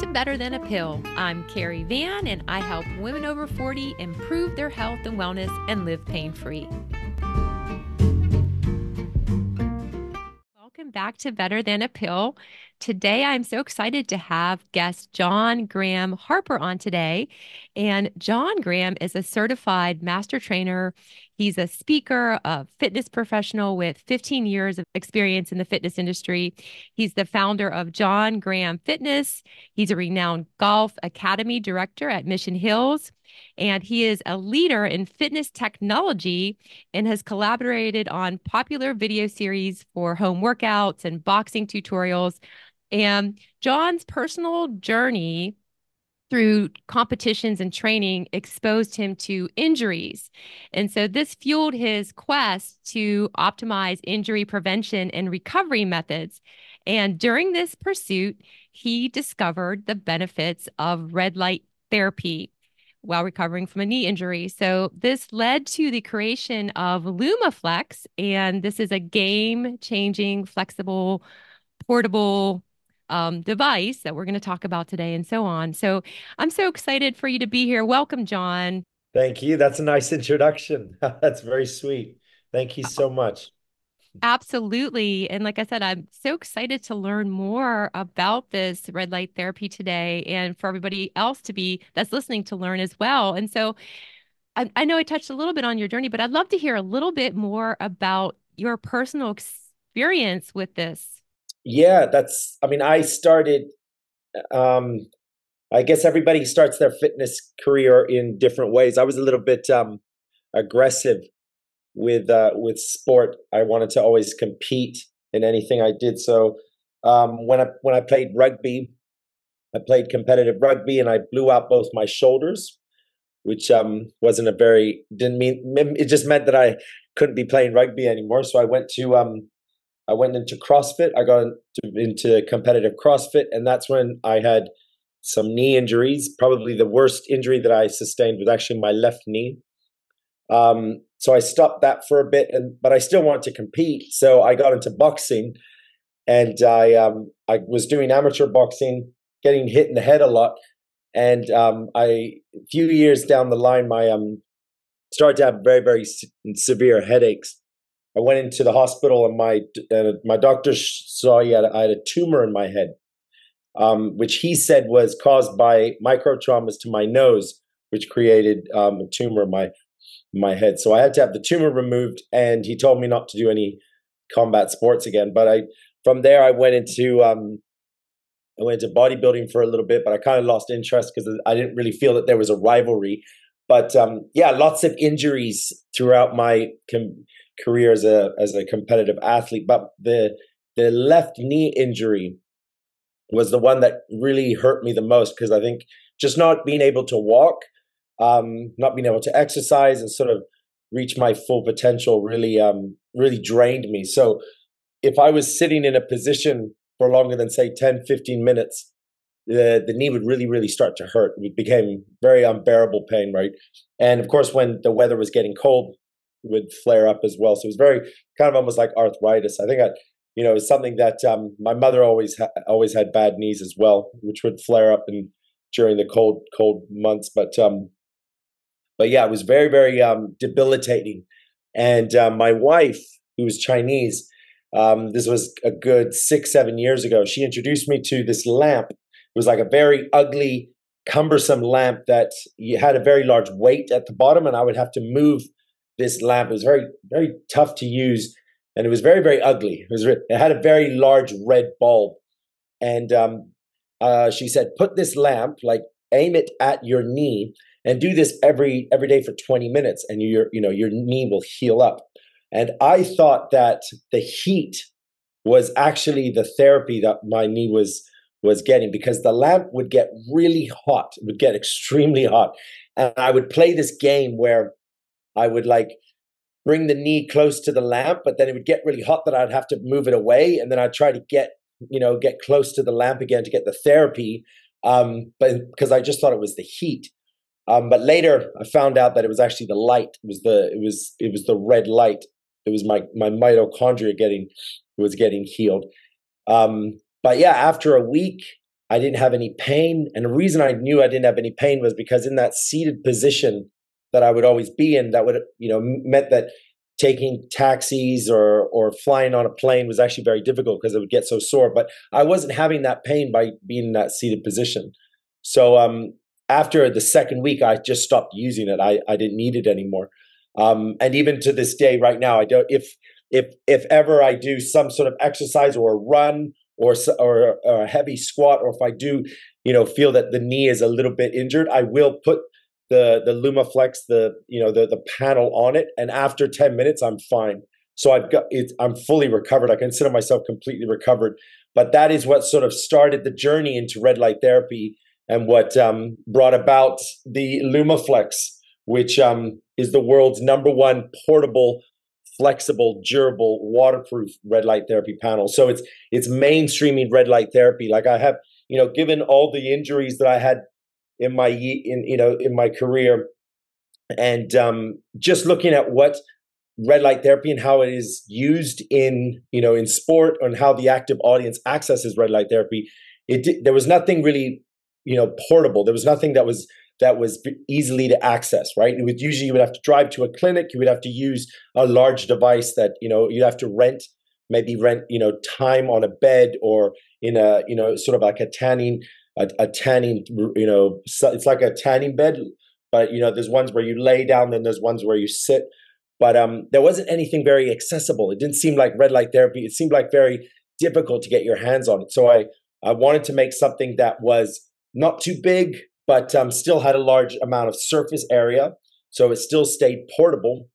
to Better Than a Pill. I'm Cari Van, and I help women over 40 improve their health and wellness and live pain free. Welcome back to Better Than a Pill. Today, I'm so excited to have guest John Graham Harper on today. And John Graham is a certified master trainer. He's a speaker, a fitness professional with 15 years of experience in the fitness industry. He's the founder of John Graham Fitness. He's a renowned golf academy director at Mission Hills. And he is a leader in fitness technology and has collaborated on popular video series for home workouts and boxing tutorials and John's personal journey through competitions and training exposed him to injuries. And so this fueled his quest to optimize injury prevention and recovery methods. And during this pursuit, he discovered the benefits of red light therapy while recovering from a knee injury. So this led to the creation of LumaFlex. And this is a game changing, flexible, portable um, device that we're going to talk about today and so on. So I'm so excited for you to be here. Welcome, John. Thank you. That's a nice introduction. That's very sweet. Thank you so much. Absolutely. And like I said, I'm so excited to learn more about this red light therapy today and for everybody else to be that's listening to learn as well. And so I, I know I touched a little bit on your journey, but I'd love to hear a little bit more about your personal experience with this yeah, that's, I mean, I started, um, I guess everybody starts their fitness career in different ways. I was a little bit um, aggressive with uh, with sport. I wanted to always compete in anything I did. So um, when I when I played rugby, I played competitive rugby, and I blew out both my shoulders, which um, wasn't a very didn't mean it just meant that I couldn't be playing rugby anymore. So I went to um, I went into CrossFit. I got into, competitive CrossFit, and that's when I had some knee injuries. Probably the worst injury that I sustained was actually my left knee. Um, so I stopped that for a bit, and but I still wanted to compete. So I got into boxing, and I um, I was doing amateur boxing, getting hit in the head a lot, and um, I a few years down the line, my um started to have very very severe headaches I went into the hospital and my uh, my doctor saw had, I had a tumor in my head, um, which he said was caused by micro traumas to my nose, which created um, a tumor in my my head. So I had to have the tumor removed, and he told me not to do any combat sports again. But I from there I went into um, I went into bodybuilding for a little bit, but I kind of lost interest because I didn't really feel that there was a rivalry. But um, yeah, lots of injuries throughout my com- career as a as a competitive athlete, but the the left knee injury was the one that really hurt me the most because I think just not being able to walk, um, not being able to exercise and sort of reach my full potential really um, really drained me. So if I was sitting in a position for longer than say 10, 15 minutes, the, the knee would really, really start to hurt. It became very unbearable pain, right? And of course, when the weather was getting cold, would flare up as well. So it was very kind of almost like arthritis. I think I, you know, it was something that um, my mother always ha- always had bad knees as well, which would flare up in during the cold cold months. But um, but yeah, it was very very um, debilitating. And uh, my wife, who was Chinese, um, this was a good six seven years ago. She introduced me to this lamp. It was like a very ugly, cumbersome lamp that had a very large weight at the bottom, and I would have to move this lamp. It was very, very tough to use, and it was very, very ugly. It was. It had a very large red bulb, and um, uh, she said, "Put this lamp, like aim it at your knee, and do this every every day for 20 minutes, and your you know your knee will heal up." And I thought that the heat was actually the therapy that my knee was was getting because the lamp would get really hot, it would get extremely hot. And I would play this game where I would like bring the knee close to the lamp, but then it would get really hot that I'd have to move it away. And then I'd try to get, you know, get close to the lamp again to get the therapy. Um, but because I just thought it was the heat. Um, but later I found out that it was actually the light. It was the it was it was the red light. It was my my mitochondria getting was getting healed. Um, but yeah, after a week, I didn't have any pain. And the reason I knew I didn't have any pain was because in that seated position that I would always be in, that would, you know, meant that taking taxis or or flying on a plane was actually very difficult because it would get so sore. But I wasn't having that pain by being in that seated position. So um, after the second week, I just stopped using it. I, I didn't need it anymore. Um, and even to this day, right now, I don't. If if if ever I do some sort of exercise or a run or, or, or a heavy squat, or if I do, you know, feel that the knee is a little bit injured, I will put the the LumaFlex, the you know the the panel on it, and after ten minutes, I'm fine. So I've got it. I'm fully recovered. I consider myself completely recovered. But that is what sort of started the journey into red light therapy, and what um, brought about the LumaFlex, which um, is the world's number one portable flexible, durable, waterproof red light therapy panel. So it's it's mainstreaming red light therapy. Like I have, you know, given all the injuries that I had in my in you know in my career, and um, just looking at what red light therapy and how it is used in you know in sport and how the active audience accesses red light therapy, it there was nothing really you know portable. There was nothing that was that was easily to access, right? It would usually you would have to drive to a clinic, you would have to use a large device that, you know, you have to rent, maybe rent, you know, time on a bed or in a, you know, sort of like a tanning, a, a tanning, you know, it's like a tanning bed, but you know, there's ones where you lay down, then there's ones where you sit. But um, there wasn't anything very accessible. It didn't seem like red light therapy. It seemed like very difficult to get your hands on it. So I, I wanted to make something that was not too big, but um, still had a large amount of surface area. So it still stayed portable.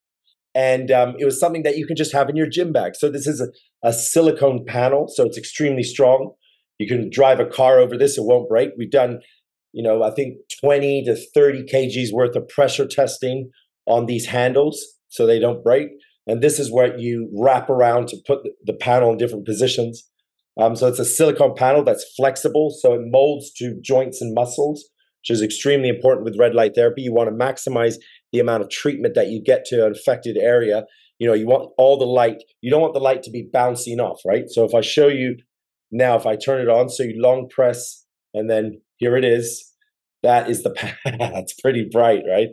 And um, it was something that you can just have in your gym bag. So this is a, a silicone panel, so it's extremely strong. You can drive a car over this, it won't break. We've done, you know, I think 20 to 30 kgs worth of pressure testing on these handles so they don't break. And this is where you wrap around to put the panel in different positions. Um, so it's a silicone panel that's flexible, so it molds to joints and muscles which is extremely important with red light therapy. You want to maximize the amount of treatment that you get to an affected area. You know, you want all the light. You don't want the light to be bouncing off, right? So if I show you now, if I turn it on, so you long press, and then here it is. That is the panel. It's pretty bright, right?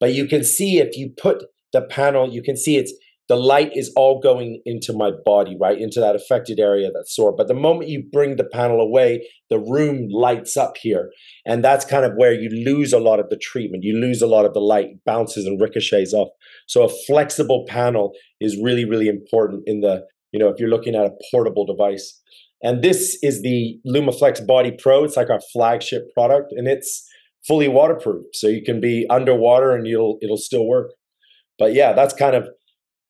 But you can see if you put the panel, you can see it's the light is all going into my body, right? Into that affected area that's sore. But the moment you bring the panel away, the room lights up here. And that's kind of where you lose a lot of the treatment. You lose a lot of the light, bounces and ricochets off. So a flexible panel is really, really important in the, you know, if you're looking at a portable device. And this is the LumaFlex Body Pro. It's like our flagship product and it's fully waterproof. So you can be underwater and it'll it'll still work. But yeah, that's kind of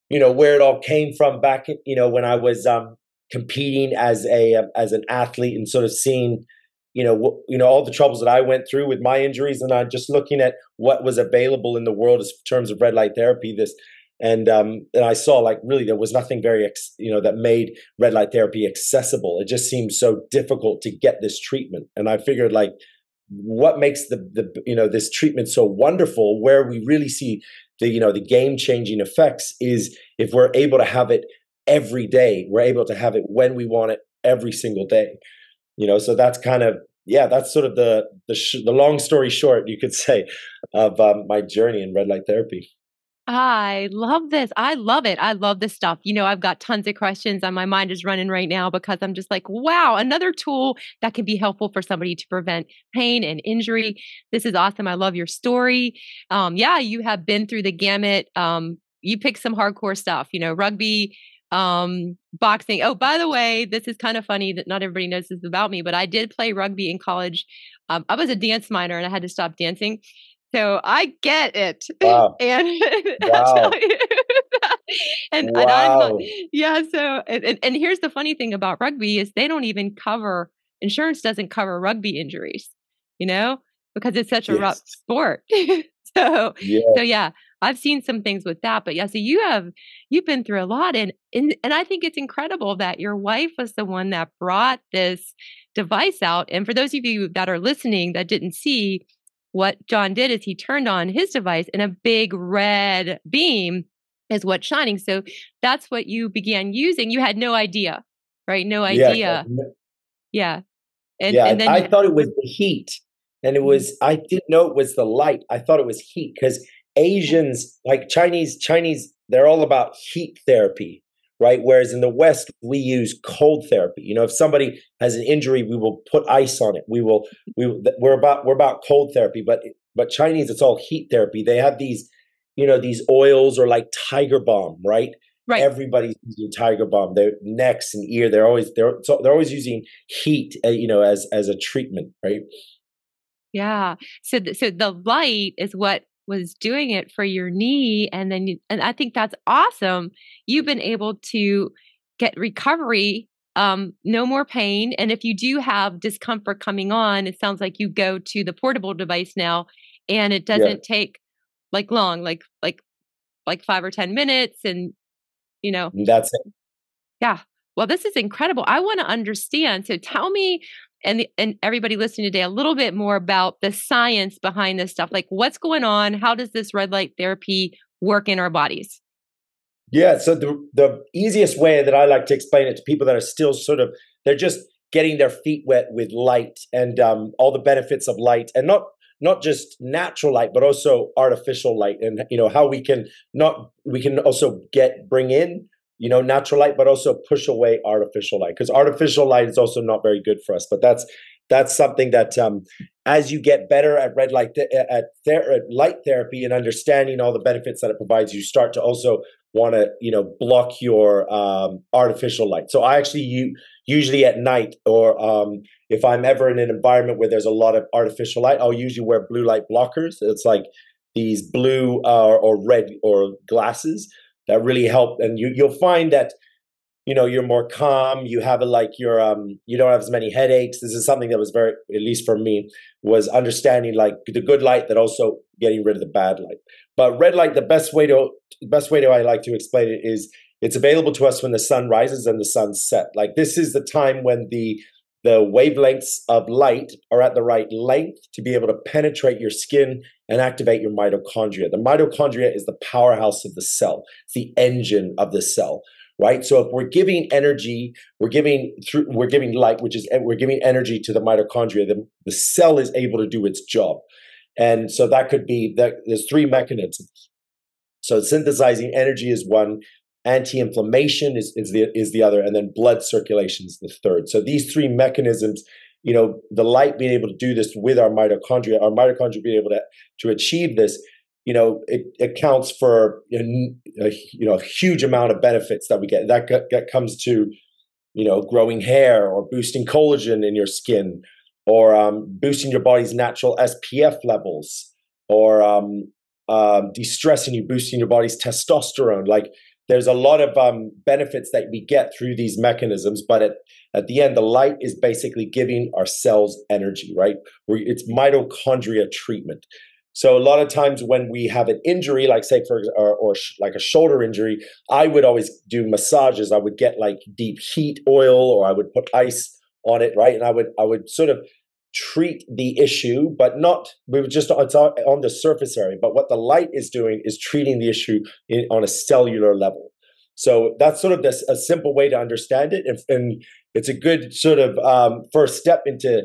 you know where it all came from back you know when I was um, competing as a um, as an athlete and sort of seeing you know you know all the troubles that I went through with my injuries and I just looking at what was available in the world in terms of red light therapy this and um and I saw like really there was nothing very you know that made red light therapy accessible. It just seemed so difficult to get this treatment. And I figured like what makes the the you know this treatment so wonderful where we really see the you know the game changing effects is if we're able to have it every day we're able to have it when we want it every single day. You know so that's kind of yeah that's sort of the the, sh- the long story short you could say of um, my journey in red light therapy I love this. I love it. I love this stuff. You know, I've got tons of questions and my mind is running right now because I'm just like, wow, another tool that can be helpful for somebody to prevent pain and injury. This is awesome. I love your story. Um, yeah, you have been through the gamut. Um, you pick some hardcore stuff, you know, rugby, um, boxing. Oh, by the way, this is kind of funny that not everybody knows this about me, but I did play rugby in college. Um, I was a dance minor and I had to stop dancing so I get it. Wow. And wow. and, wow. and yeah, so and, and here's the funny thing about rugby is they don't even cover insurance doesn't cover rugby injuries, you know, because it's such a yes. rough sport. so yeah. so yeah, I've seen some things with that. But yeah, so you have you've been through a lot and and, and I think it's incredible that your wife was the one that brought this device out. And for those of you that are listening that didn't see, what John did is he turned on his device and a big red beam is what's shining. So that's what you began using. You had no idea, right? No idea. Yeah. yeah. And, yeah, and then I, you, thought it was the heat, and it was I didn't know it was the light. I thought it was heat because Asians, like Chinese, Chinese, they're all about heat therapy, right? Whereas in the West, we use cold therapy. You know, if somebody has an injury, we will put ice on it. We will, we we're about we're about cold therapy, but but Chinese, it's all heat therapy. They have these, you know, these oils or like Tiger Balm, right? right. Everybody's using Tiger Balm. Their necks and ear, they're always they're so they're always using heat, uh, you know, as as a treatment, right? Yeah. So th- so the light is what was doing it for your knee and then you, and I think that's awesome. You've been able to get recovery um no more pain and if you do have discomfort coming on it sounds like you go to the portable device now and it doesn't take like long like like like 5 or 10 minutes and you know that's it. yeah. Well, this is incredible. I want to understand. So tell me and the, and everybody listening today a little bit more about the science behind this stuff. Like what's going on? How does this red light therapy work in our bodies? Yeah. So the the easiest way that I like to explain it to people that are still sort of they're just getting their feet wet with light and um, all the benefits of light, and not not just natural light, but also artificial light, and you know how we can not we can also get bring in you know natural light, but also push away artificial light because artificial light is also not very good for us. But that's that's something that um, as you get better at red light th- at, ther- at light therapy and understanding all the benefits that it provides, you start to also want to you know block your um, artificial light. So I actually you usually at night or um, if I'm ever in an environment where there's a lot of artificial light, I'll usually wear blue light blockers. It's like these blue uh, or red or glasses that really help, and you you'll find that you know you're more calm you have a like you're um you don't have as many headaches. This is something that was very at least for me was understanding like the good light that also getting rid of the bad light. But red light the best way to best way to i like to explain it is it's available to us when the sun rises and the sun set like this is the time when the the wavelengths of light are at the right length to be able to penetrate your skin and activate your mitochondria. The mitochondria is the powerhouse of the cell. It's the engine of the cell right? So if we're giving energy we're giving through we're giving light which is we're giving energy to the mitochondria the, the cell is able to do its job. And so that could be that there's three mechanisms. So synthesizing energy is one anti-inflammation is, is the is the other and then blood circulation is the third. So these three mechanisms you know the light being able to do this with our mitochondria our mitochondria being able to to achieve this you know it accounts for a, you know a huge amount of benefits that we get. That, that comes to you know growing hair or boosting collagen in your skin or um, boosting your body's natural spf levels or um, um, de-stressing you boosting your body's testosterone. Like there's a lot of um, benefits that we get through these mechanisms but at, at the end the light is basically giving our cells energy right it's mitochondria treatment so a lot of times when we have an injury, like say for or, or sh- like a shoulder injury, I would always do massages. I would get like deep heat oil, or I would put ice on it, right? And I would I would sort of treat the issue, but not we would just on the surface area. But what the light is doing is treating the issue in, on a cellular level. So that's sort of this a simple way to understand it, and, and it's a good sort of um, first step into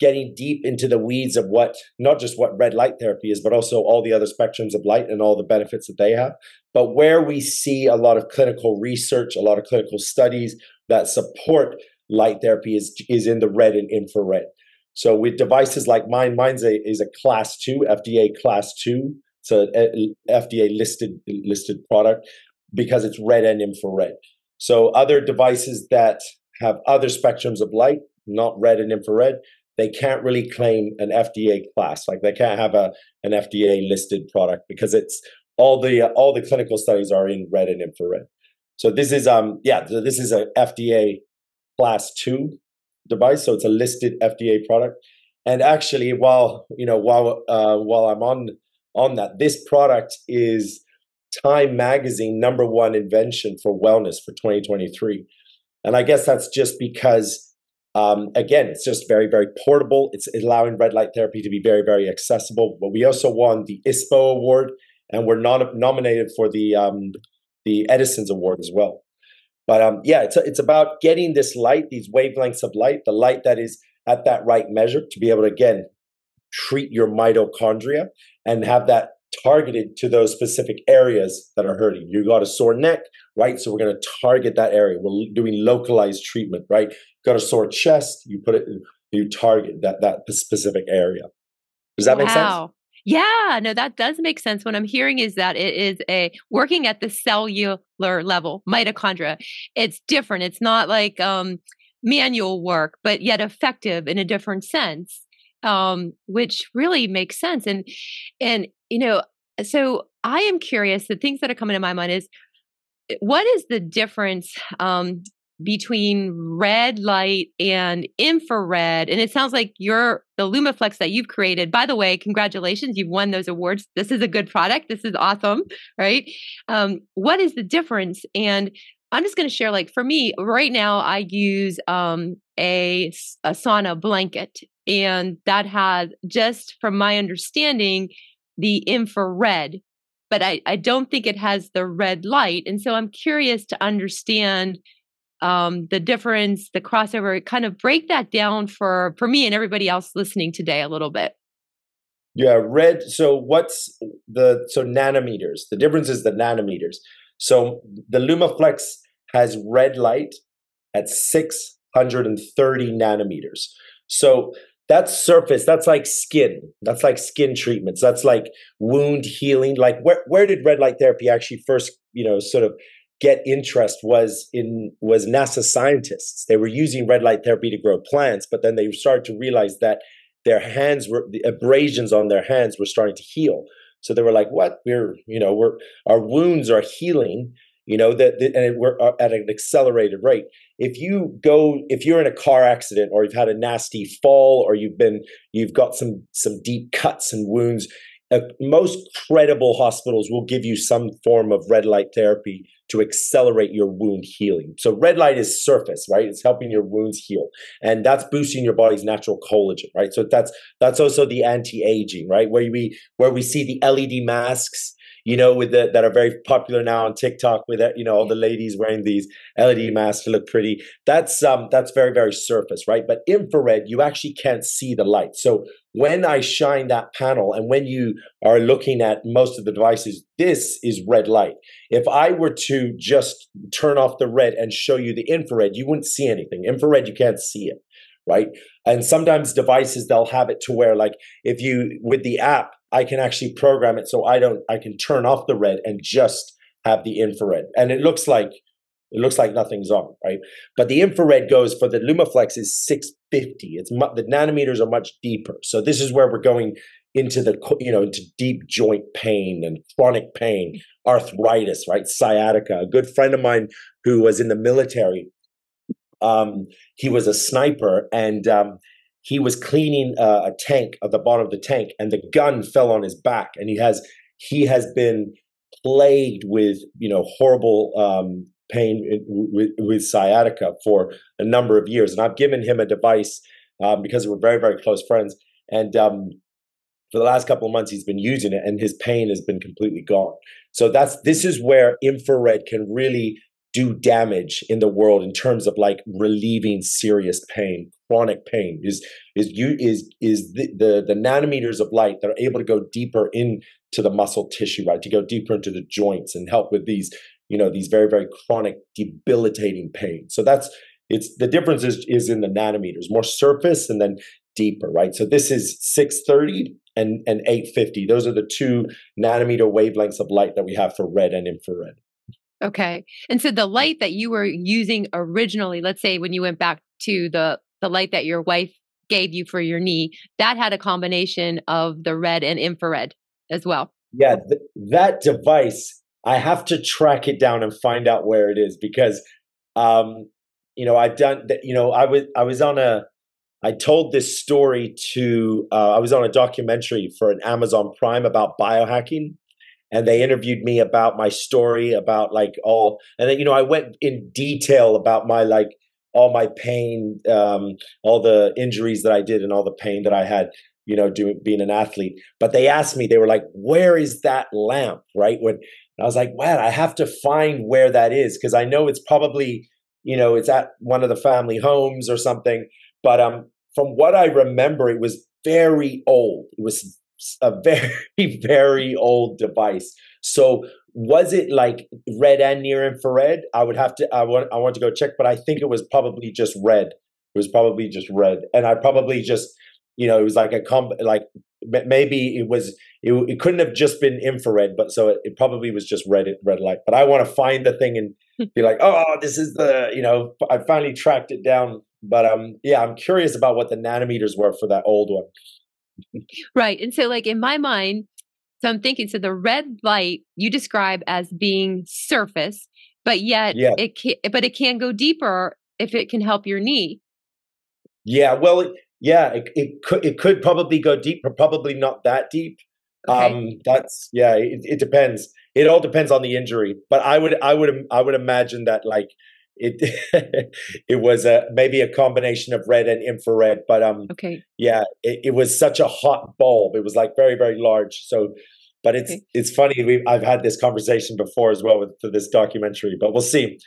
getting deep into the weeds of what not just what red light therapy is but also all the other spectrums of light and all the benefits that they have but where we see a lot of clinical research a lot of clinical studies that support light therapy is is in the red and infrared so with devices like mine mine's a is a class 2 FDA class 2 so FDA listed listed product because it's red and infrared so other devices that have other spectrums of light not red and infrared they can't really claim an FDA class. Like they can't have a an FDA listed product because it's all the uh, all the clinical studies are in red and infrared. So this is um yeah this is a FDA class two device. So it's a listed FDA product. And actually, while you know while uh, while I'm on on that, this product is Time Magazine number one invention for wellness for 2023. And I guess that's just because um, again, it's just very, very portable. It's allowing red light therapy to be very, very accessible. But we also won the ISPO award, and we're non- nominated for the um, the Edison's award as well. But um, yeah, it's it's about getting this light, these wavelengths of light, the light that is at that right measure to be able to again treat your mitochondria and have that targeted to those specific areas that are hurting. You got a sore neck, right? So we're going to target that area. We're doing localized treatment, right? Got a sore chest, you put it, you target that that specific area. Does that wow. make sense? Yeah, no, that does make sense. What I'm hearing is that it is a working at the cellular level, mitochondria. It's different. It's not like um, manual work, but yet effective in a different sense, um, which really makes sense. And and you know, so I am curious. The things that are coming to my mind is eh, what is the difference um, between red light and infrared. And it sounds like your the Lumaflex that you've created. By the way, congratulations, you've won those awards. This is a good product. This is awesome, right? Um, what is the difference? And I'm just going to share, like for me right now, I use um, a, a sauna blanket, and that has just from my understanding the infrared but I, I don't think it has the red light. And so I'm curious to understand um, the difference, the crossover, kind of break that down for for me and everybody else listening today a little bit. Yeah, red. So what's the so nanometers? The difference is the nanometers. So the LumaFlex has red light at 630 nanometers. So that's surface. That's like skin. That's like skin treatments. That's like wound healing. Like where where did red light therapy actually first, you know, sort of get interest was in was NASA scientists. They were using red light therapy to grow plants, but then they started to realize that their hands were the abrasions on their hands were starting to heal. So they were like, "What? We're you know we're our wounds are healing." You know that, and we're uh, at an accelerated rate. If you go, if you're in a car accident, or you've had a nasty fall, or you've been, you've got some some deep cuts and wounds, uh, most credible hospitals will give you some form of red light therapy to accelerate your wound healing. So red light is surface, right? It's helping your wounds heal. And that's boosting your body's natural collagen, right? So that's that's also the anti-aging, right? Where we where we see the LED masks you know, with the that are very popular now on TikTok with that. you know all the ladies wearing these LED masks to look pretty. That's um that's very very surface, right? But infrared, you actually can't see the light. So when I shine that panel, and when you are looking at most of the devices, this is red light. If I were to just turn off the red and show you the infrared, you wouldn't see anything. Infrared, you can't see it right? And sometimes devices they'll have it to where like if you with the app I can actually program it so I don't I can turn off the red and just have the infrared. And it looks like it looks like nothing's on, right? But the infrared goes for the Lumaflex is 650. It's mu- the nanometers are much deeper. So this is where we're going into the you know into deep joint pain and chronic pain, arthritis, right? Sciatica. A good friend of mine who was in the military, um, he was a sniper and um, he was cleaning uh, a tank at the bottom of the tank and the gun fell on his back and he has he has been plagued with you know horrible um, pain with, with, sciatica for a number of years. And i've given him a device um, because we're very very close friends and um, for the last couple of months he's been using it and his pain has been completely gone. So that's this is where infrared can really do damage in the world in terms of like relieving serious pain chronic pain is is you is is the, the, the nanometers of light that are able to go deeper into the muscle tissue right? To go deeper into the joints and help with these you know these very very chronic debilitating pain. So that's it's the difference is is in the nanometers more surface and then deeper right? So this is 630 and and 850 those are the two nanometer wavelengths of light that we have for red and infrared Okay. And so the light that you were using originally, let's say when you went back to the the light that your wife gave you for your knee, that had a combination of the red and infrared as well. Yeah, th- that device, I have to track it down and find out where it is because um you know, I've done that, you know, I was I was on a I told this story to uh, I was on a documentary for an Amazon Prime about biohacking and they interviewed me about my story about like all and then you know i went in detail about my like all my pain um all the injuries that i did and all the pain that i had you know doing being an athlete. But they asked me they were like where is that lamp? Right? When i was like well i have to find where that is because i know it's probably you know it's at one of the family homes or something. But um from what I remember, it was very old. It was a very, very old device. So was it like red and near infrared? I would have to. I want. I want to go check, but I think it was probably just red. It was probably just red, and I probably just, you know, it was like a comb. Like maybe it was. It, it couldn't have just been infrared, but so it, it probably was just red. Red light. But I want to find the thing and be like, oh, this is the. You know, I finally tracked it down. But um, yeah, I'm curious about what the nanometers were for that old one. Right. And so, like, in my mind, so I'm thinking, so the red light you describe as being surface, but yet yeah. it can, but it can go deeper if it can help your knee. Yeah. Well, yeah, it, it could, it could probably go deep, but probably not that deep. Okay. Um, that's, yeah, it, it depends. It all depends on the injury, but I would, I would, I would imagine that like it it was a maybe a combination of red and infrared but um okay yeah it, it was such a hot bulb it was like very very large so but it's okay. it's funny we I've had this conversation before as well with for this documentary but we'll see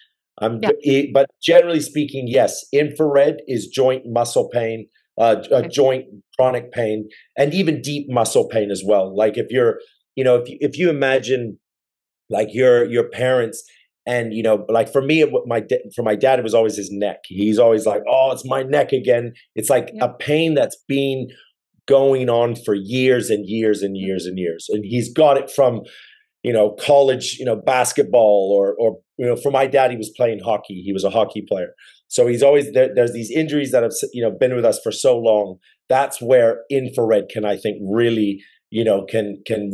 um yeah. but generally speaking yes infrared is joint muscle pain uh, okay. joint chronic pain and even deep muscle pain as well like if you're you know if you, if you imagine like your your parents and you know like for me my for my dad it was always his neck. He's always like oh it's my neck again. It's like yeah. a pain that's been going on for years and years and mm-hmm. years and years. And he's got it from you know college you know basketball or or you know for my dad he was playing hockey. He was a hockey player. So he's always there, there's these injuries that have you know been with us for so long. That's where infrared can i think really you know can can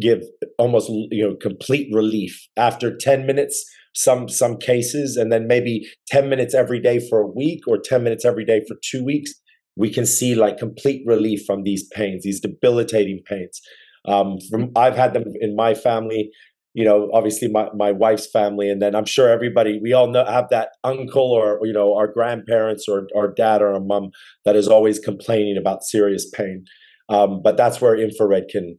give almost you know complete relief after 10 minutes some some cases and then maybe 10 minutes every day for a week or 10 minutes every day for 2 weeks we can see like complete relief from these pains these debilitating pains. Um, from I've had them in my family you know obviously my, my wife's family and then i'm sure everybody we all know have that uncle or you know our grandparents or our dad or our mom that is always complaining about serious pain um, but that's where infrared can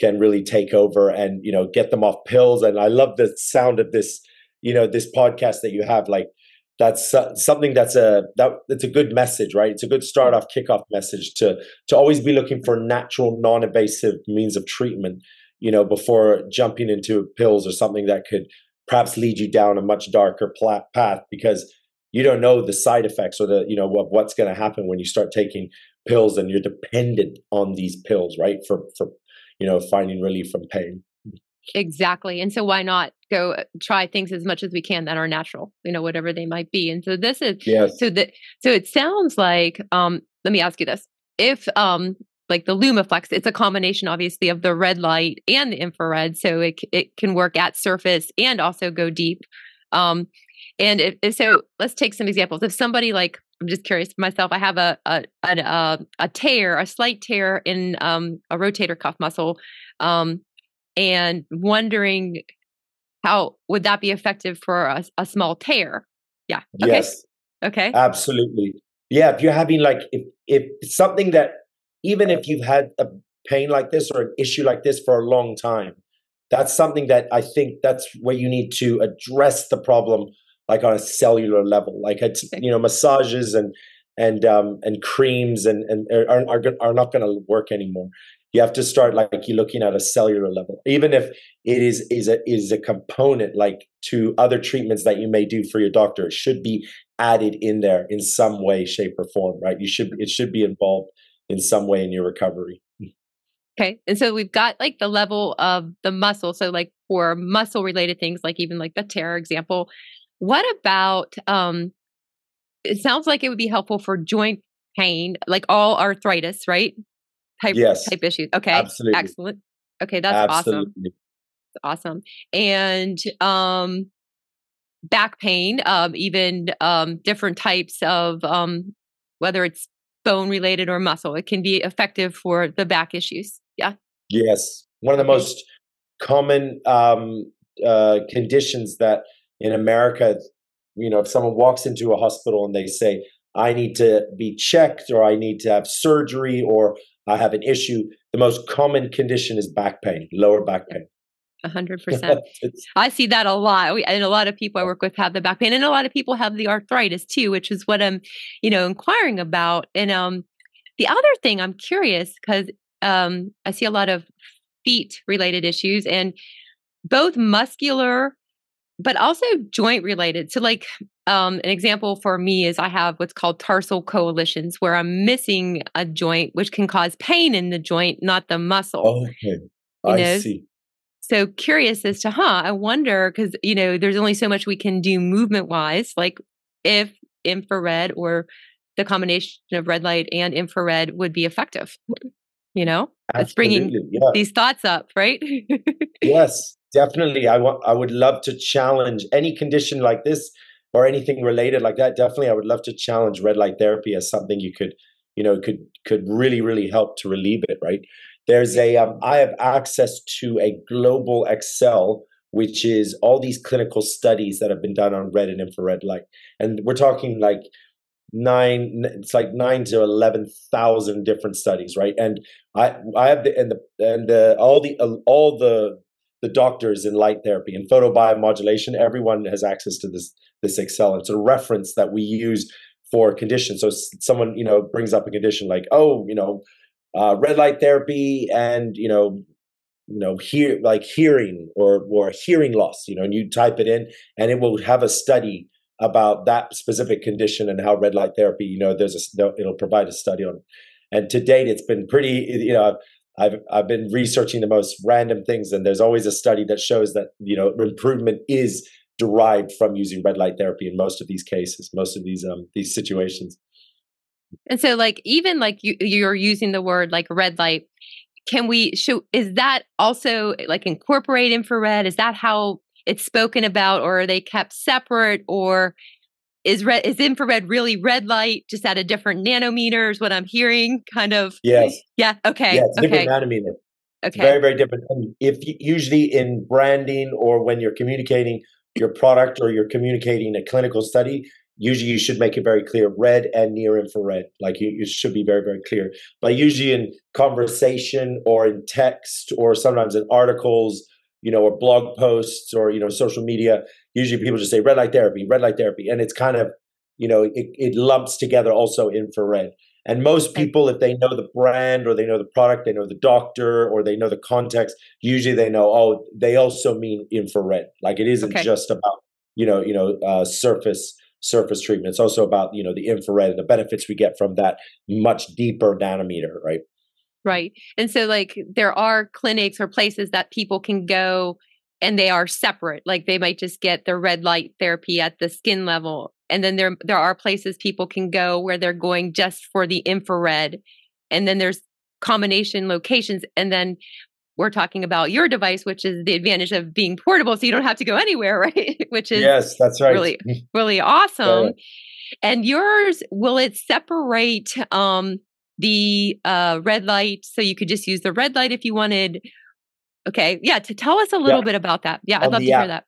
can really take over and you know get them off pills. And I love the sound of this you know this podcast that you have like that's something that's a that a good message right it's a good start off kickoff message to to always be looking for natural non-invasive means of treatment you know before jumping into pills or something that could perhaps lead you down a much darker path because you don't know the side effects or the you know of what's going to happen when you start taking pills and you're dependent on these pills right for for you know finding relief from pain exactly and so why not go uh, try things as much as we can that are natural you know whatever they might be and so this is yes. so that so it sounds like um let me ask you this if um like the lumaflex it's a combination obviously of the red light and the infrared so it it can work at surface and also go deep um and if, if so let's take some examples if somebody like I'm just curious myself. I have a a a, uh, a tear, a slight tear in um, a rotator cuff muscle, um, and wondering how would that be effective for a, a small tear? Yeah. Okay. Yes. Okay. Absolutely. Yeah. If you're having like if if something that even if you've had a pain like this or an issue like this for a long time, that's something that I think that's where you need to address the problem like on a cellular level. Like it's you know massages and and um, and creams and and are are, are not going to work anymore. You have to start like you looking at a cellular level, even if it is is a is a component like to other treatments that you may do for your doctor. It should be added in there in some way, shape, or form. Right? You should it should be involved in some way in your recovery. Okay. And so we've got like the level of the muscle. So like for muscle related things, like even like the tear example, what about um it sounds like it would be helpful for joint pain, like all arthritis, right? Type yes. type issues. Okay. Absolutely. Excellent. Okay, that's Absolutely. awesome. awesome. And um back pain, um, even um different types of um whether it's bone related or muscle, it can be effective for the back issues. Yeah. Yes. One of the most common um uh conditions that in America, you know, if someone walks into a hospital and they say, I need to be checked or I need to have surgery or I have an issue, the most common condition is back pain, lower back pain. A hundred percent. I see that a lot. And a lot of people I work with have the back pain and a lot of people have the arthritis too, which is what I'm, you know, inquiring about. And um the other thing I'm curious because um I see a lot of feet related issues and both muscular but also joint related. So like um, an example for me is I have what's called tarsal coalitions where I'm missing a joint, which can cause pain in the joint, not the muscle. Okay. I know? see. So curious as to, huh, I wonder, because, you know, there's only so much we can do movement wise, like if infrared or the combination of red light and infrared would be effective. You know, Absolutely, it's bringing yeah. these thoughts up, right? yes, definitely i want i would love to challenge any condition like this or anything related like that. Definitely i would love to challenge red light therapy as something you could you know could could really really help to relieve it right? There's a um, I have access to a global excel which is all these clinical studies that have been done on red and infrared light. And we're talking like nine it's like nine to 11,000 different studies right? And i i have the and the and the all the uh, all the the doctors in light therapy and photobiomodulation, everyone has access to this this Excel. It's a reference that we use for conditions. So someone you know brings up a condition like, oh, you know, uh, red light therapy and you know you know hear like hearing or or hearing loss you know and you type it in and it will have a study about that specific condition and how red light therapy you know there's a it'll provide a study on it and to date it's been pretty you know I've I've been researching the most random things, and there's always a study that shows that you know improvement is derived from using red light therapy in most of these cases, most of these um these situations. And so, like even like you you're using the word like red light. Can we show? Is that also like incorporate infrared? Is that how it's spoken about, or are they kept separate, or is red is infrared really red light just at a different nanometers what i'm hearing kind of? Yes. Yeah okay yeah it's okay. different nanometer. Okay. very very different. And if you, usually in branding or when you're communicating your product or you're communicating a clinical study usually you should make it very clear red and near infrared like you, you should be very very clear. But usually in conversation or in text or sometimes in articles you know, or blog posts or, you know, social media, usually people just say red light therapy, red light therapy. And it's kind of, you know, it, it lumps together also infrared. And most people, if they know the brand or they know the product, they know the doctor or they know the context, usually they know, oh, they also mean infrared. Like it isn't okay. just about, you know, you know, uh, surface surface treatment. It's also about, you know, the infrared and the benefits we get from that much deeper nanometer, right? Right. And so, like, there are clinics or places that people can go and they are separate. Like, they might just get the red light therapy at the skin level. And then there, there are places people can go where they're going just for the infrared. And then there's combination locations. And then we're talking about your device, which is the advantage of being portable. So you don't have to go anywhere, right? which is yes, that's right. Really, really awesome. Yeah. And yours, will it separate um, the uh, red light. So you could just use the red light if you wanted. Okay. Yeah. To tell us a little yeah. bit about that. Yeah. I'd love to app. hear that.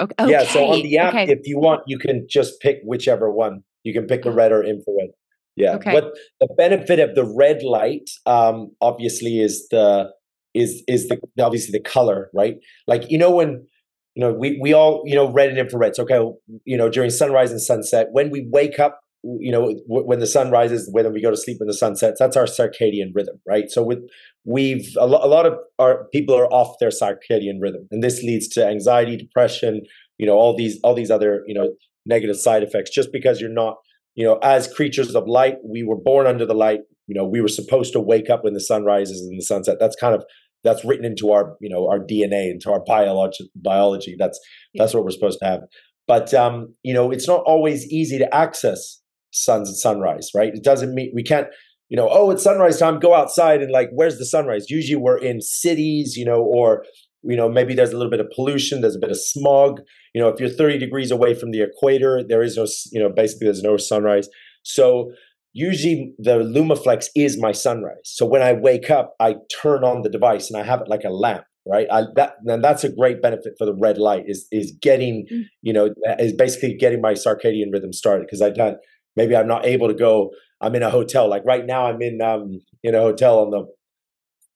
Okay. okay. Yeah. So on the app, okay. if you want, you can just pick whichever one. You can pick the red or infrared. Yeah. Okay. But the benefit of the red light, um, obviously, is the is is the obviously the color, right? Like you know when you know we we all you know red and infrared. So okay, you know during sunrise and sunset, when we wake up you know when the sun rises when we go to sleep when the sun sets that's our circadian rhythm right? So with we've a, lo- a lot of our people are off their circadian rhythm and this leads to anxiety depression you know all these all these other you know negative side effects. Just because you're not you know as creatures of light we were born under the light you know we were supposed to wake up when the sun rises and the sunset that's kind of that's written into our you know our dna into our biology biology. That's that's what we're supposed to have. But um you know it's not always easy to access suns and sunrise, right? It doesn't mean we can't, you know, oh, it's sunrise time, go outside and like, where's the sunrise? Usually we're in cities, you know, or, you know, maybe there's a little bit of pollution, there's a bit of smog. You know, if you're 30 degrees away from the equator, there is no, you know, basically there's no sunrise. So usually the Lumaflex is my sunrise. So when I wake up, I turn on the device and I have it like a lamp right I, that and that's a great benefit for the red light is is getting mm. you know is basically getting my circadian rhythm started because i done maybe I'm not able to go. I'm in a hotel. Like right now, I'm in um in a hotel on the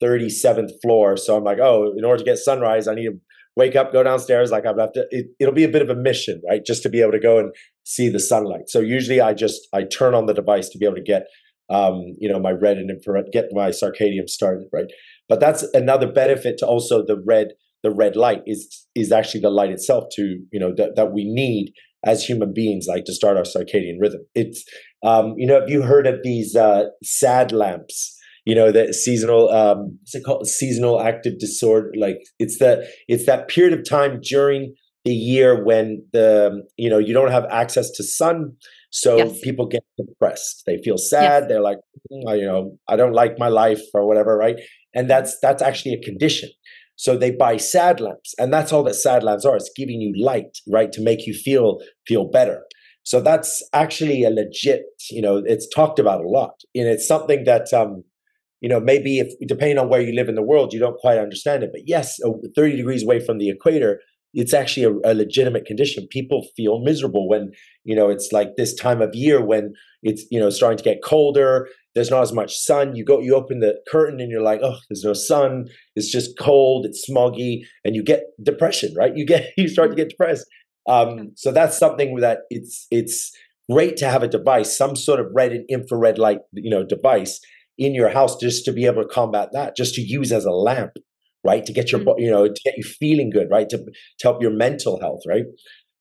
37th floor. So I'm like, oh, in order to get sunrise, I need to wake up, go downstairs. Like have to. It, it'll be a bit of a mission, right? Just to be able to go and see the sunlight. So usually I just I turn on the device to be able to get um, you know my red and infrared, get my circadian started, right? But that's another benefit to also the red the red light is is actually the light itself to you know that, that we need as human beings like to start our circadian rhythm. It's um, you know have you heard of these uh, sad lamps? You know that seasonal um what's it called? Seasonal active disorder like it's the it's that period of time during the year when the you know you don't have access to sun so yes. people get depressed. They feel sad. Yes. they're like mm, you know i don't like my life or whatever right? And that's that's actually a condition so they buy sad lamps, and that's all that sad lamps are. It's giving you light, right, to make you feel feel better. So that's actually a legit, you know, it's talked about a lot, and it's something that, um, you know, maybe if depending on where you live in the world, you don't quite understand it. But yes, 30 degrees away from the equator, it's actually a, a, legitimate condition. People feel miserable when you know it's like this time of year when it's you know starting to get colder. There's not as much sun. You go, you open the curtain, and you're like, oh, there's no sun. It's just cold. It's smoggy, and you get depression. Right? You get you start to get depressed. Um, so that's something that it's it's great to have a device, some sort of red and infrared light, you know, device in your house just to be able to combat that, just to use as a lamp right? To get your, mm-hmm. you know, to get you feeling good, right? To, to help your mental health, right?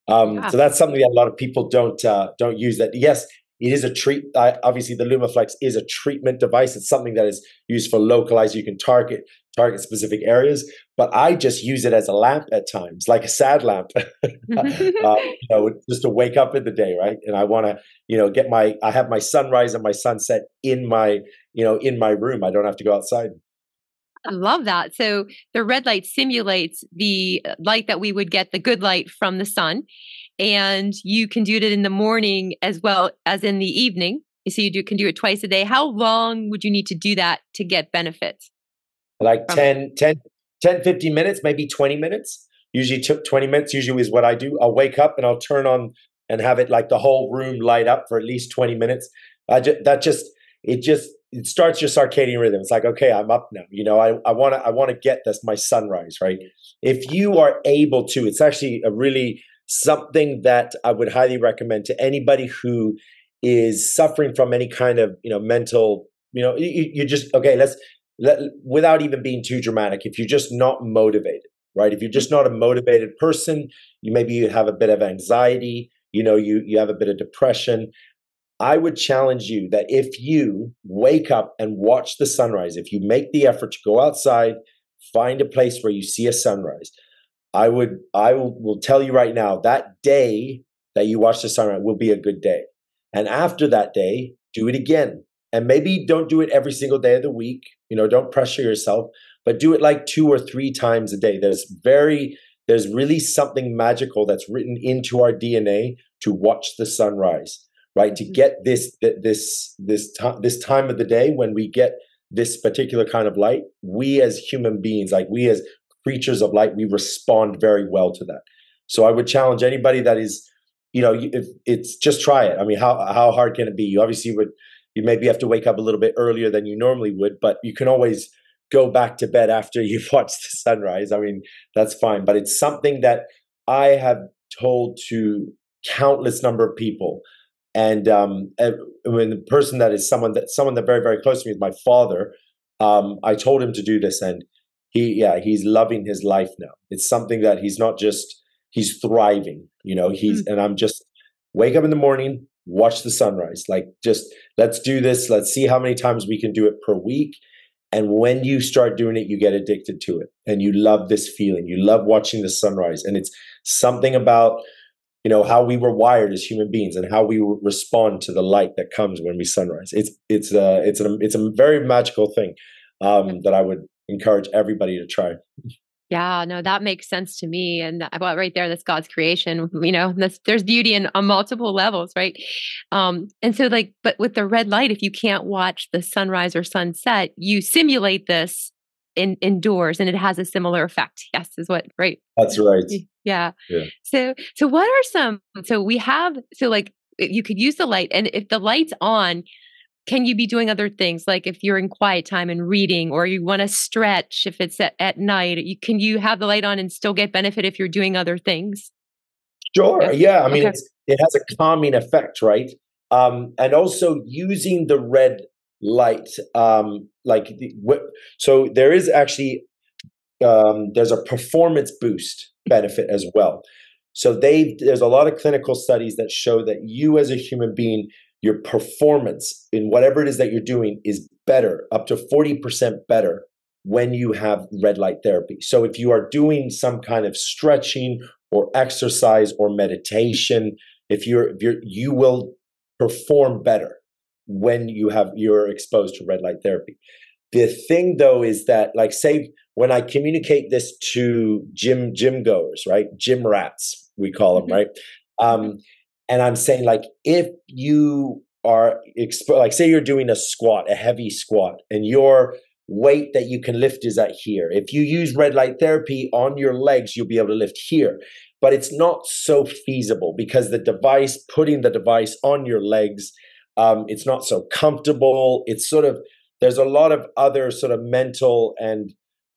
Um, yeah. So that's something that a lot of people don't uh, don't use. That yes, it is a treat. Obviously, the LumaFlex is a treatment device. It's something that is used for localized. You can target target specific areas, but I just use it as a lamp at times, like a sad lamp, uh, you know, just to wake up in the day, right? And I want to, you know, get my. I have my sunrise and my sunset in my, you know, in my room. I don't have to go outside. I love that. So the red light simulates the uh, light that we would get, the good light from the sun. And you can do it in the morning as well as in the evening. So you do, can do it twice a day. How long would you need to do that to get benefits? Like 10, 10, 10, 15 minutes, maybe 20 minutes. Usually took 20 minutes, usually is what I do. I'll wake up and I'll turn on and have it like the whole room light up for at least 20 minutes. I just, that just, it just it starts your circadian rhythm. It's like, okay, I'm up now. You know, I, I wanna I wanna get this my sunrise, right? If you are able to, it's actually a really something that I would highly recommend to anybody who is suffering from any kind of, you know, mental, you know, you, you just okay, let's let, without even being too dramatic, if you're just not motivated, right? If you're just not a motivated person, you maybe you have a bit of anxiety, you know, you you have a bit of depression. I would challenge you that if you wake up and watch the sunrise, if you make the effort to go outside, find a place where you see a sunrise, I would I will, will tell you right now that day that you watch the sunrise will be a good day. And after that day, do it again. And maybe don't do it every single day of the week. You know, don't pressure yourself, but do it like two or three times a day. There's very there's really something magical that's written into our DNA to watch the sunrise right? To mm-hmm. get this this this time this time of the day when we get this particular kind of light, we as human beings, like we as creatures of light, we respond very well to that. So I would challenge anybody that is, you know, if it's just try it. I mean, how how hard can it be? You obviously would you maybe have to wake up a little bit earlier than you normally would, but you can always go back to bed after you've watched the sunrise. I mean, that's fine, but it's something that I have told to countless number of people and um, when the person that is someone that someone that very very close to me is my father, um, I told him to do this, and he yeah he's loving his life now. It's something that he's not just he's thriving. You know he's mm-hmm. and I'm just wake up in the morning, watch the sunrise. Like just let's do this. Let's see how many times we can do it per week. And when you start doing it, you get addicted to it, and you love this feeling. You love watching the sunrise, and it's something about you know how we were wired as human beings and how we respond to the light that comes when we sunrise it's it's a it's a it's a very magical thing um, that i would encourage everybody to try yeah, no, that makes sense to me. And I well, right there, that's God's creation. You know, there's beauty in on multiple levels, right? Um, and so, like, but with the red light, if you can't watch the sunrise or sunset, you simulate this in indoors, and it has a similar effect. Yes, is what right? That's right. Yeah. yeah. So so what are some so we have so like you could use the light and if the light's on can you be doing other things like if you're in quiet time and reading or you want to stretch if it's at, at night you, can you have the light on and still get benefit if you're doing other things sure yeah, yeah. i mean okay. it has a calming effect right um, and also using the red light um, like the, so there is actually um, there's a performance boost benefit as well so they there's a lot of clinical studies that show that you as a human being your performance in whatever it is that you're doing is better, up to 40% better when you have red light therapy. So if you are doing some kind of stretching or exercise or meditation, if you're, if you're you will perform better when you have you're exposed to red light therapy. The thing though is that like say when I communicate this to gym gym goers, right? Gym rats, we call them, mm-hmm. right? Um, and I'm saying like if you are like say you're doing a squat, a heavy squat, and your weight that you can lift is at here. If you use red light therapy on your legs, you'll be able to lift here. But it's not so feasible because the device, putting the device on your legs, um, it's not so comfortable. It's sort of there's a lot of other sort of mental and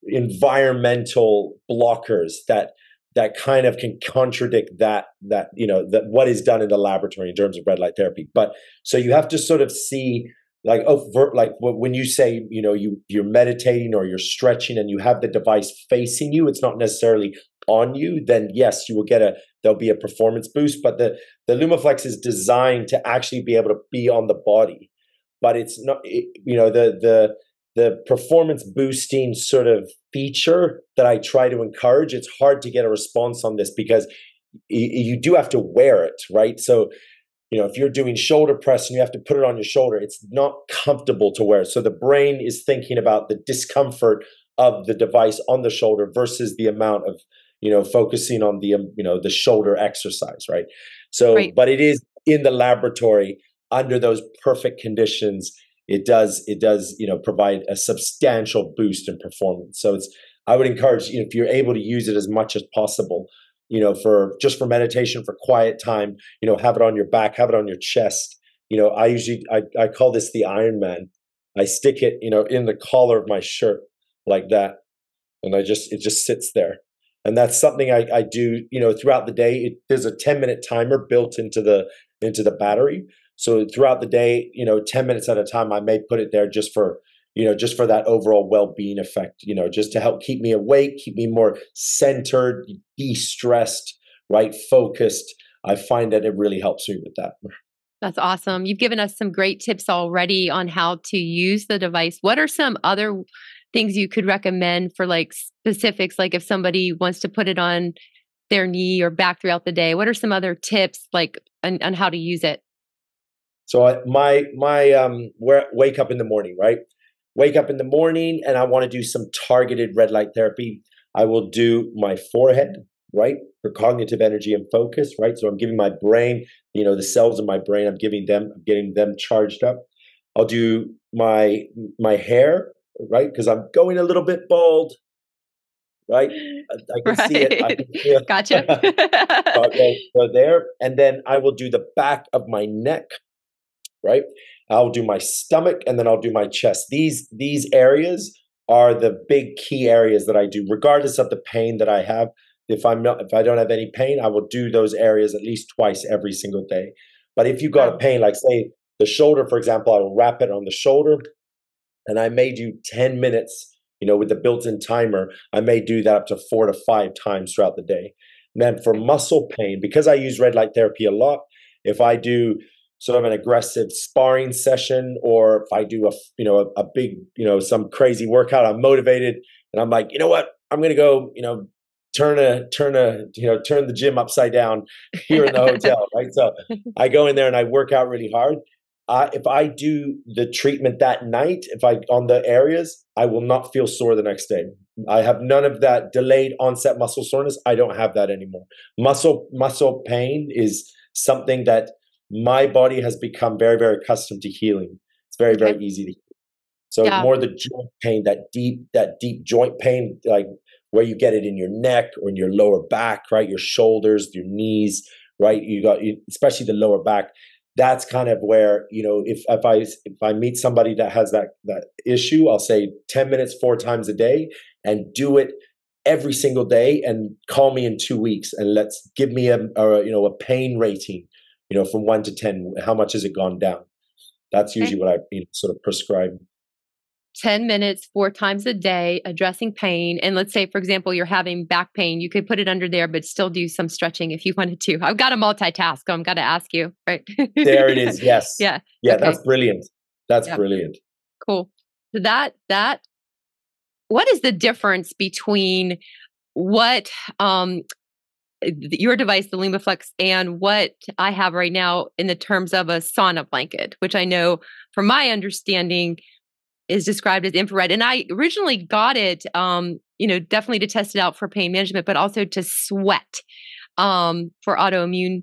environmental blockers that that kind of can contradict that that you know that what is done in the laboratory in terms of red light therapy. But so you have to sort of see like oh like when you say you know you you're meditating or you're stretching and you have the device facing you it's not necessarily on you then yes you will get a there'll be a performance boost. But the the lumaflex is designed to actually be able to be on the body. But it's not you know the the the performance boosting sort of feature that I try to encourage, it's hard to get a response on this because you do have to wear it, right? So, you know, if you're doing shoulder press and you have to put it on your shoulder, it's not comfortable to wear. So the brain is thinking about the discomfort of the device on the shoulder versus the amount of, you know, focusing on the, um, you know, the shoulder exercise, right? So, right. but it is in the laboratory under those perfect conditions it does it does you know provide a substantial boost in performance. So it's I would encourage you know, if you're able to use it as much as possible, you know, for just for meditation, for quiet time, you know, have it on your back, have it on your chest. You know, I usually I, I call this the Iron Man. I stick it, you know, in the collar of my shirt like that. And I just it just sits there. And that's something I, I do, you know, throughout the day. It, there's a 10 minute timer built into the into the battery. So throughout the day, you know, 10 minutes at a time, I may put it there just for, you know, just for that overall well being effect, you know, just to help keep me awake, keep me more centered, de stressed, right? Focused. I find that it really helps me with that. That's awesome. You've given us some great tips already on how to use the device. What are some other things you could recommend for like specifics? Like if somebody wants to put it on their knee or back throughout the day, what are some other tips like on, on how to use it? So I, my my um wake up in the morning, right? Wake up in the morning and I want to do some targeted red light therapy. I will do my forehead, right? For cognitive energy and focus, right? So I'm giving my brain, you know, the cells in my brain, I'm giving them, I'm getting them charged up. I'll do my my hair, right? Because I'm going a little bit bald, right? I, I can right. see it. I can feel gotcha. so there, and then I will do the back of my neck, right? I'll do my stomach and then I'll do my chest. These these areas are the big key areas that I do, regardless of the pain that I have. If I'm not, if I don't have any pain, I will do those areas at least twice every single day. But if you've got a pain, like say the shoulder, for example, I will wrap it on the shoulder, and I may do ten minutes. You know, with the built-in timer, I may do that up to four to five times throughout the day. And then for muscle pain, because I use red light therapy a lot, if I do sort of an aggressive sparring session or if I do a you know a, a, big you know some crazy workout I'm motivated and I'm like you know what? I'm gonna go you know turn a turn a you know turn the gym upside down here in the hotel right? So I go in there and I work out really hard. Uh, if I do the treatment that night if I on the areas I will not feel sore the next day. I have none of that delayed onset muscle soreness. I don't have that anymore. Muscle muscle pain is something that my body has become very, very accustomed to healing. It's very, okay. very easy to heal. So yeah. more the joint pain, that deep, that deep joint pain, like where you get it in your neck or in your lower back, right? Your shoulders, your knees, right? You got, especially the lower back. that's kind of where you know if if I if I meet somebody that has that that issue, I'll say ten minutes four times a day and do it every single day and call me in two weeks and let's give me a, a you know a pain rating you know from one to ten how much has it gone down? That's usually what i you know, sort of prescribe. 10 minutes four times a day addressing pain and let's say for example you're having back pain you could put it under there but still do some stretching if you wanted to. I've got to multitask i'm going to ask you right? There it is yes. Yeah yeah okay. that's brilliant. That's yep. brilliant. Cool. So that that what is the difference between what um, your device, the LumaFlex, and what I have right now in the terms of a sauna blanket, which I know from my understanding is described as infrared. And I originally got it, um, you know, definitely to test it out for pain management, but also to sweat um, for autoimmune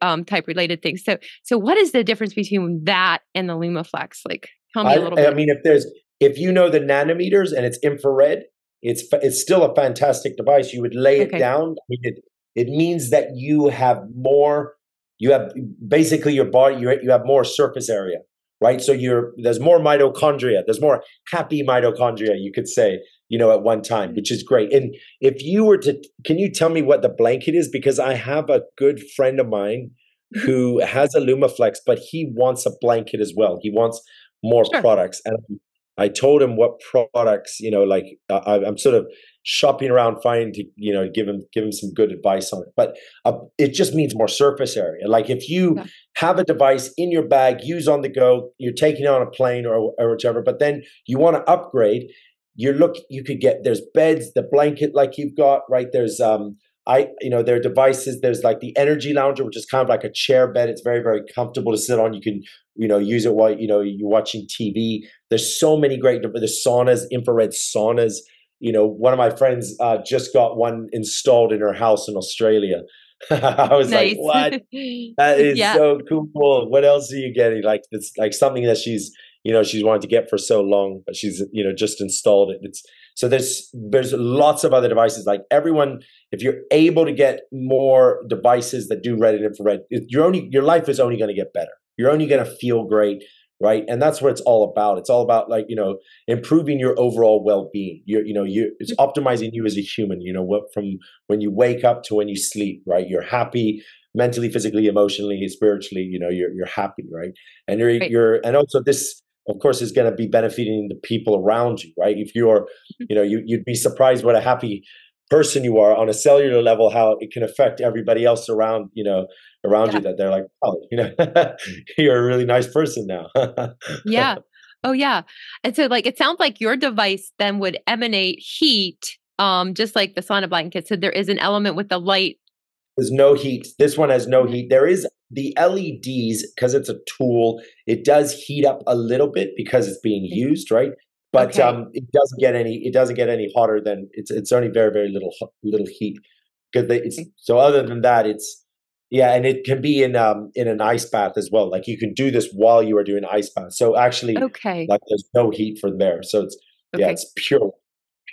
um, type related things. So, so what is the difference between that and the LumaFlex? Like, tell me I, a little bit. I mean, if there's if you know the nanometers and it's infrared, it's it's still a fantastic device. You would lay okay. it down. I mean, it, it means that you have more. You have basically your body. You you have more surface area, right? So you're there's more mitochondria. There's more happy mitochondria. You could say, you know, at one time, which is great. And if you were to, can you tell me what the blanket is? Because I have a good friend of mine mm-hmm. who has a LumaFlex, but he wants a blanket as well. He wants more sure. products, and I told him what products, you know, like I, am sort of shopping around, finding to, you know, give him give him some good advice on it. But uh, it just means more surface area. Like if you yeah. have a device in your bag, use on the go, you're taking it on a plane or or whichever, but then you want to upgrade. You look, you could get there's beds, the blanket like you've got, right? There's um I, you know, there are devices. There's like the Energy Lounger, which is kind of like a chair bed. It's very, very comfortable to sit on. You can, you know, use it while you know you're watching TV. There's so many great. There's saunas, infrared saunas. You know, one of my friends uh, just got one installed in her house in Australia. I was nice. like, "What? That is yeah. so cool! What else are you getting? Like, it's like something that she's, you know, she's wanted to get for so long, but she's, you know, just installed it. It's so there's there's lots of other devices. Like everyone, if you're able to get more devices that do red and infrared, your only your life is only going to get better. You're only going to feel great, right? And that's what it's all about. It's all about like you know improving your overall well being. You you know you it's optimizing you as a human. You know what from when you wake up to when you sleep, right? You're happy mentally, physically, emotionally, spiritually. You know you're you're happy, right? And you're right. you're and also this of course is going to be benefiting the people around you right if you're mm-hmm. you know you, you'd be surprised what a happy person you are on a cellular level how it can affect everybody else around you know around yeah. you that they're like oh you know you're a really nice person now yeah oh yeah and so like it sounds like your device then would emanate heat um just like the sauna blanket so there is an element with the light there's no heat. This one has no heat. There is the LEDs because it's a tool. It does heat up a little bit because it's being used, right? But okay. um, it doesn't get any. It doesn't get any hotter than it's. It's only very very little little heat because it's so. Other than that, it's yeah, and it can be in um in an ice bath as well. Like you can do this while you are doing ice bath. So actually, okay, like there's no heat from there. So it's okay. yeah, it's pure,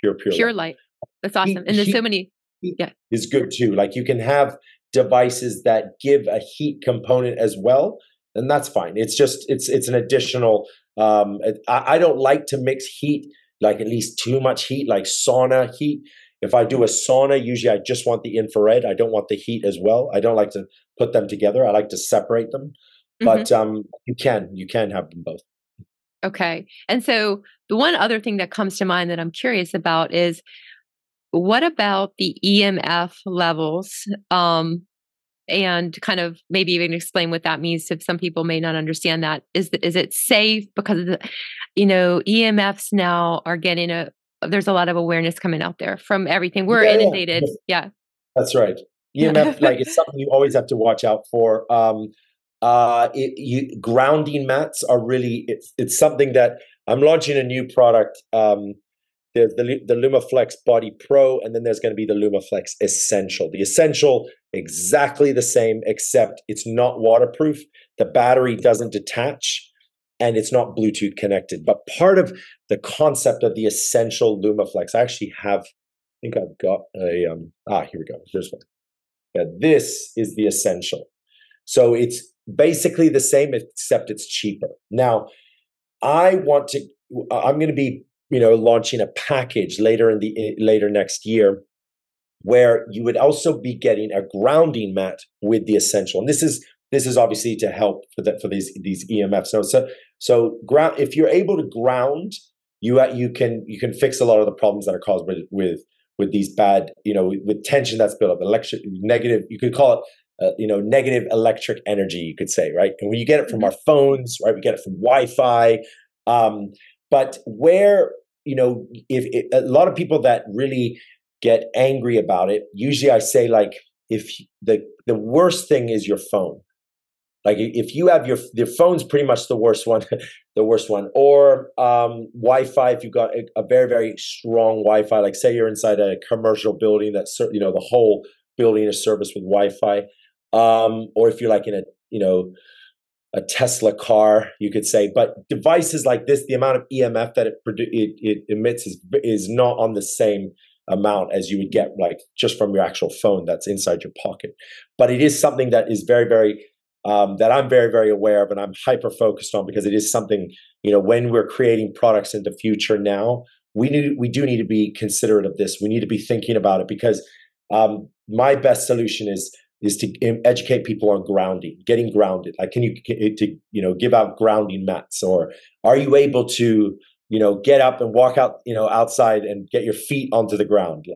pure, pure, pure light. light. That's awesome. Heat, and there's so many yeah. is good too. Like you can have devices that give a heat component as well, and that's fine. It's just it's it's an additional. Um, I, I don't like to mix heat like at least too much heat, like sauna heat. If I do a sauna, usually I just want the infrared. I don't want the heat as well. I don't like to put them together. I like to separate them. Mm-hmm. But um, you can you can have them both. Okay. And so the one other thing that comes to mind that I'm curious about is what about the EMF levels? Um, and kind of maybe even explain what that means if some people may not understand that. Is is it safe because the, you know EMFs now are getting a there's a lot of awareness coming out there from everything. We're yeah, inundated. Yeah. That's right. EMF like it's something you always have to watch out for. Um, uh, it, you, grounding mats are really it's it's something that I'm launching a new product um, there's the, the LumaFlex Body Pro, and then there's going to be the LumaFlex Essential. The Essential, exactly the same, except it's not waterproof. The battery doesn't detach, and it's not Bluetooth connected. But part of the concept of the Essential LumaFlex, I actually have, I think I've got a, um, ah, here we go. Here's one. Yeah, this is the Essential. So it's basically the same, except it's cheaper. Now, I want to. I'm going to be, you know, launching a package later in the later next year, where you would also be getting a grounding mat with the essential. And this is this is obviously to help for that for these these EMFs. So so so ground. If you're able to ground, you you can you can fix a lot of the problems that are caused with with with these bad you know with, with tension that's built up electric negative you could call it uh, you know negative electric energy you could say right and when you get it from mm-hmm. our phones right we get it from wi-fi um, but where you know if, a lot of people that really get angry about it usually i say like if the the worst thing is your phone like if you have your your phone's pretty much the worst one, the worst one, or um, Wi-Fi. If you got a, a, very very strong Wi-Fi, like say you're inside a commercial building that's you know the whole building is serviced with Wi-Fi, um, or if you're like in a you know a Tesla car, you could say. But devices like this, the amount of EMF that it, produ- it, it emits is is not on the same amount as you would get like just from your actual phone that's inside your pocket. But it is something that is very very um, that I'm very, very aware of and I'm hyper focused on because it is something, you know, when we're creating products in the future now, we need we do need to be considerate of this. We need to be thinking about it because um, my best solution is is to educate people on grounding, getting grounded. Like, can you to you know give out grounding mats, or are you able to you know get up and walk out you know outside and get your feet onto the ground?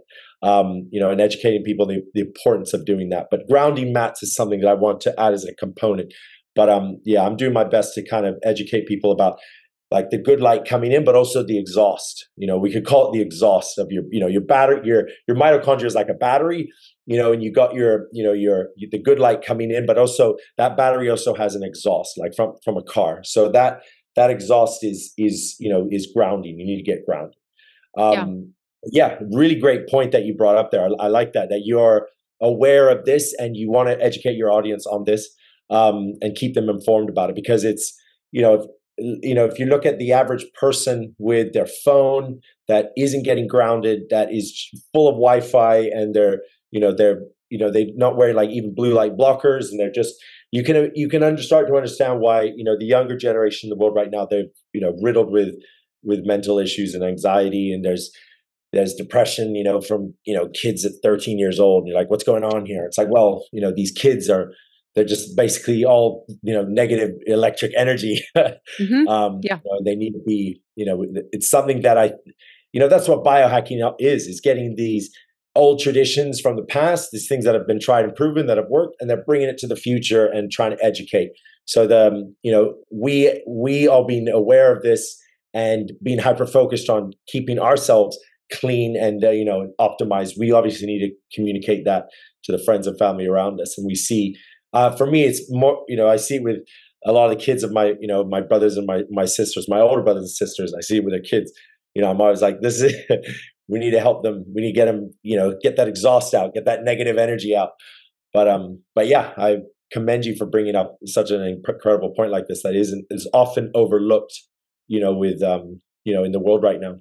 um, you know, and educating people the, the importance of doing that. But grounding mats is something that I want to add as a component. But um, yeah, I'm doing my best to kind of educate people about like the good light coming in, but also the exhaust. You know, we could call it the exhaust of your, you know, your battery, your your mitochondria is like a battery, you know, and you got your, you know, your the good light coming in, but also that battery also has an exhaust, like from from a car. So that that exhaust is is you know is grounding. You need to get grounded. Um, yeah yeah, really great point that you brought up there. I, I like that that you're aware of this and you want to educate your audience on this um, and keep them informed about it because it's you know you know if you look at the average person with their phone that isn't getting grounded that is full of wi-fi and they're you know they're you know they're not wearing like even blue light blockers and they're just you can you can start to understand why you know the younger generation in the world right now they're you know riddled with with mental issues and anxiety and there's there's depression, you know, from, you know, kids at 13 years old. And you're like, what's going on here? It's like, well, you know, these kids are, they're just basically all, you know, negative electric energy. mm-hmm. um, yeah. You know, they need to be, you know, it's something that I, you know, that's what biohacking is, is getting these old traditions from the past, these things that have been tried and proven that have worked, and they're bringing it to the future and trying to educate. So the, um, you know, we, we all being aware of this and being hyper focused on keeping ourselves clean and uh, you know optimized we obviously need to communicate that to the friends and family around us and we see uh, for me it's more you know i see it with a lot of the kids of my you know my brothers and my my sisters my older brothers and sisters i see it with their kids. You know i'm always like this is we need to help them. We need to get them you know get that exhaust out get that negative energy out. But um but yeah i commend you for bringing up such an incredible point like this that isn't is often overlooked you know with um you know in the world right now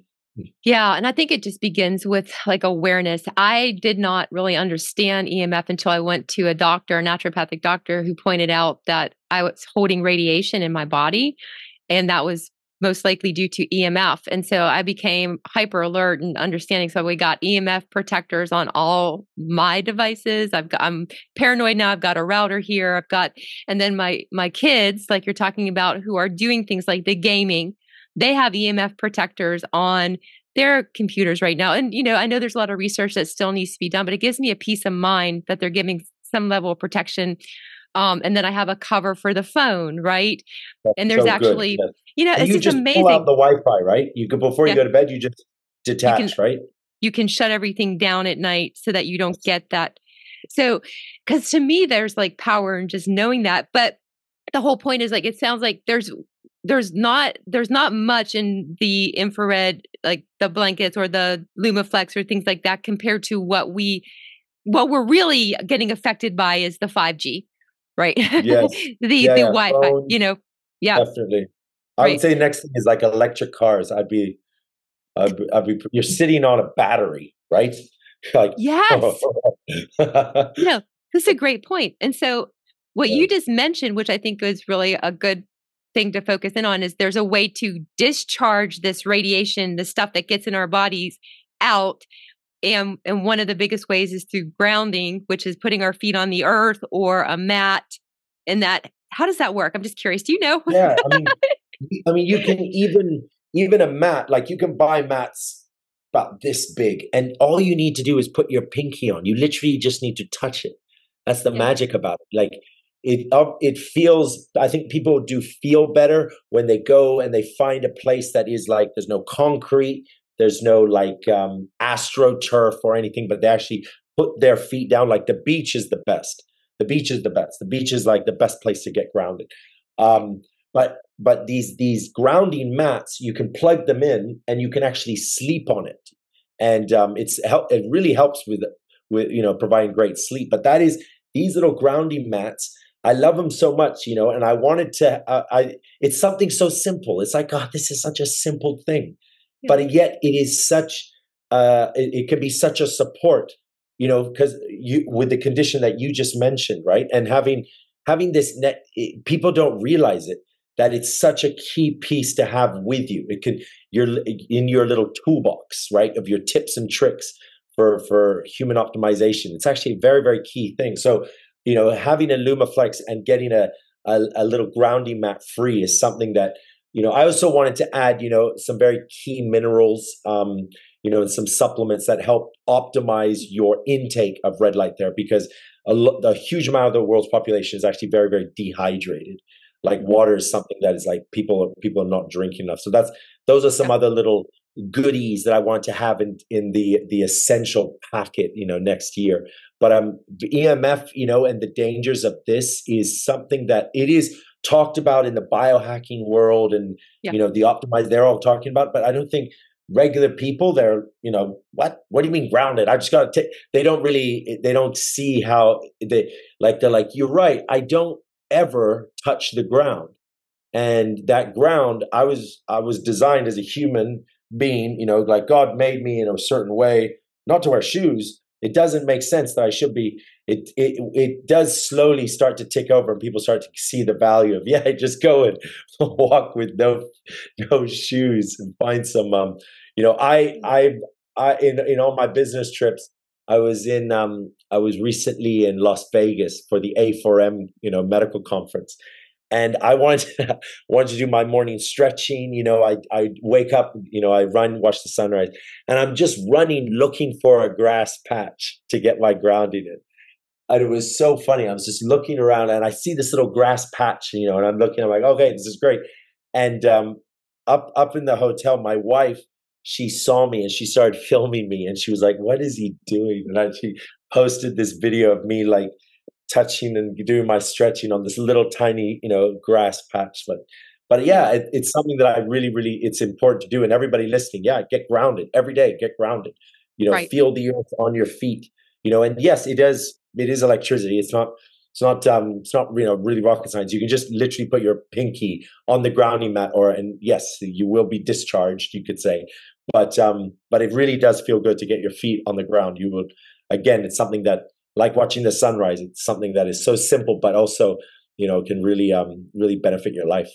yeah. And I think it just begins with like awareness. I did not really understand EMF until I went to a doctor, a naturopathic doctor, who pointed out that I was holding radiation in my body. And that was most likely due to EMF. And so I became hyper alert and understanding. So we got EMF protectors on all my devices. I've got, I'm paranoid now. I've got a router here. I've got, and then my, my kids, like you're talking about, who are doing things like the gaming, they have EMF protectors on their computers right now. And, you know, I know there's a lot of research that still needs to be done, but it gives me a peace of mind that they're giving some level of protection. Um, and then I have a cover for the phone, right? That's and there's so actually, yes. you know, and it's you just amazing. Pull out the Wi-Fi, right? You can before you go to bed, you just detach, you can, right? You can shut everything down at night so that you don't get that. So, because to me, there's like power in just knowing that. But the whole point is like it sounds like there's there's not there's not much in the infrared like the blankets or the lumaflex or things like that compared to what we what we're really getting affected by is the 5G, right? Yes. the yeah, the yeah. Wi-Fi, you know. Yeah. Definitely. I right. would say next thing is like electric cars. I'd be, I'd be, I'd be you're sitting on a battery, right? like yes. no, this is a great point. And so what Yeah. you just mentioned, which I think is really a good thing to focus in on, is there's a way to discharge this radiation, the stuff that gets in our bodies, out. And and one of the biggest ways is through grounding, which is putting our feet on the earth or a mat. And that, how does that work? I'm just curious. Do you know? yeah i mean i mean you can even even a mat like you can buy mats about this big and all you need to do is put your pinky on you literally just need to touch it that's the Yeah. magic about it like it it feels i think people do feel better when they go and they find a place that is like there's no concrete there's no like um astroturf or anything but they actually put their feet down like the beach is the best. The beach is the best. The beach is like the best place to get grounded. Um but but these these grounding mats you can plug them in and you can actually sleep on it. And um it's help it really helps with with you know providing great sleep. But that is these little grounding mats i love them so much you know and i wanted to uh, i it's something so simple. It's like god this is such a simple thing. But yet it is such uh it, it can be such a support you know because you with the condition that you just mentioned right? And having having this net it, people don't realize it that it's such a key piece to have with you. It can you're in your little toolbox right of your tips and tricks for for human optimization. It's actually a very very key thing. So you know having a lumaflex and getting a a, a little grounding mat free is something that you know i also wanted to add you know some very key minerals um you know and some supplements that help optimize your intake of red light therapy because a, lo- a huge amount of the world's population is actually very very dehydrated. Like water is something that is like people people are not drinking enough. So that's those are some other little goodies that i want to have in in the the essential packet you know next year but um emf you know and the dangers of this is something that it is talked about in the biohacking world and Yeah. you know the optimized they're all talking about but i don't think regular people they're you know what? What do you mean grounded? I just gotta take they don't really they don't see how they like they're like you're right i don't ever touch the ground. And that ground i was i was designed as a human being you know like god made me in a certain way not to wear shoes it doesn't make sense that i should be it it it does slowly start to tick over and people start to see the value of yeah just go and walk with no no shoes and find some um you know i i i in in all my business trips i was in um i was recently in las vegas for the a4m you know medical conference and I wanted to, wanted to do my morning stretching. You know, I I wake up, you know, I run, watch the sunrise, and I'm just running looking for a grass patch to get my grounding in. And it was so funny. I was just looking around, and I see this little grass patch, you know, and I'm looking. I'm like, okay, this is great. And um, up up in the hotel, my wife she saw me and she started filming me, and she was like, "What is he doing?" And I, she posted this video of me like touching and doing my stretching on this little tiny you know grass patch but but yeah it, it's something that i really really it's important to do and everybody listening yeah get grounded every day get grounded you know Right. feel the earth on your feet you know and yes it is it is electricity it's not it's not um it's not you know really rocket science you can just literally put your pinky on the grounding mat or and yes you will be discharged you could say but um but it really does feel good to get your feet on the ground you will again it's something that like watching the sunrise it's something that is so simple but also you know can really um really benefit your life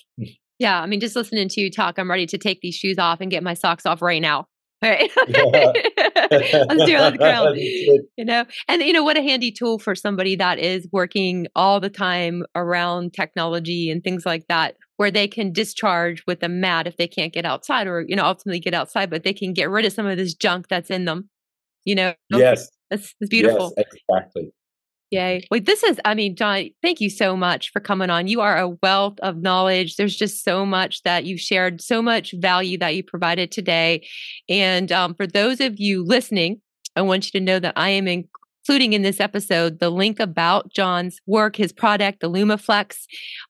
Yeah. I mean, just listening to you talk, I'm ready to take these shoes off and get my socks off right now. All right. Let's do it on the ground. You know, and you know, what a handy tool for somebody that is working all the time around technology and things like that, where they can discharge with a mat if they can't get outside or, you know, ultimately get outside, but they can get rid of some of this junk that's in them. You know, yes that's, that's beautiful. yes exactly Yay. Well, this is, I mean, John, thank you so much for coming on. You are a wealth of knowledge. There's just so much that you've shared, so much value that you provided today. And um, for those of you listening, I want you to know that I am including in this episode the link about John's work, his product, the LumaFlex.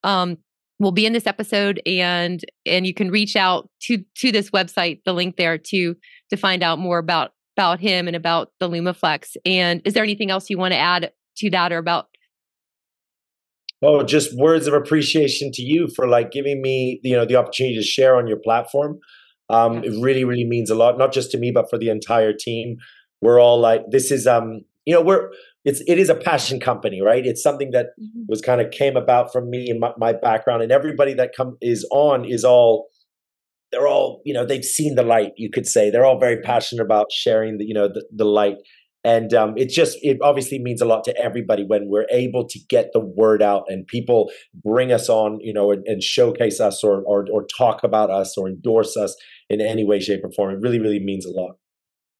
Um, will be in this episode and and you can reach out to to this website the link there to to find out more about about him and about the lumaflex and is there anything else you want to add to that or about Oh, just words of appreciation to you for like giving me, you know, the opportunity to share on your platform. Um. It really, really means a lot, not just to me, but for the entire team. We're all like, this is, um, you know, we're it's it is a passion company, right? It's something that mm-hmm. was kind of came about from me and my, my background, and everybody that come is on is all they're all you know they've seen the light. You could say they're all very passionate about sharing the you know the, the light, and um, it just it obviously means a lot to everybody when we're able to get the word out and people bring us on, you know, and, and showcase us or, or or talk about us or endorse us in any way, shape, or form. It really really means a lot.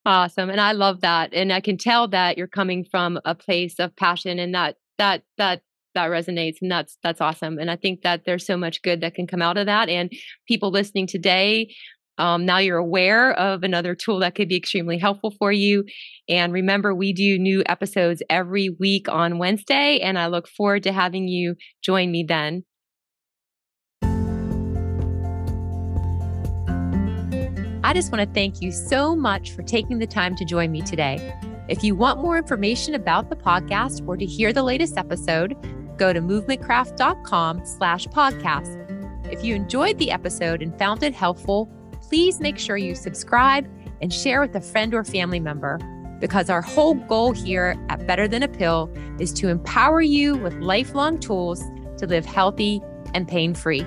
Awesome. And I love that. And I can tell that you're coming from a place of passion and that that that that resonates and that's that's awesome. And I think that there's so much good that can come out of that. And people listening today, um, now you're aware of another tool that could be extremely helpful for you. And remember, we do new episodes every week on Wednesday, and I look forward to having you join me then. I just want to thank you so much for taking the time to join me today. If you want more information about the podcast or to hear the latest episode, go to movementcraft.com slash podcast. If you enjoyed the episode and found it helpful, please make sure you subscribe and share with a friend or family member because our whole goal here at Better Than a Pill is to empower you with lifelong tools to live healthy and pain free.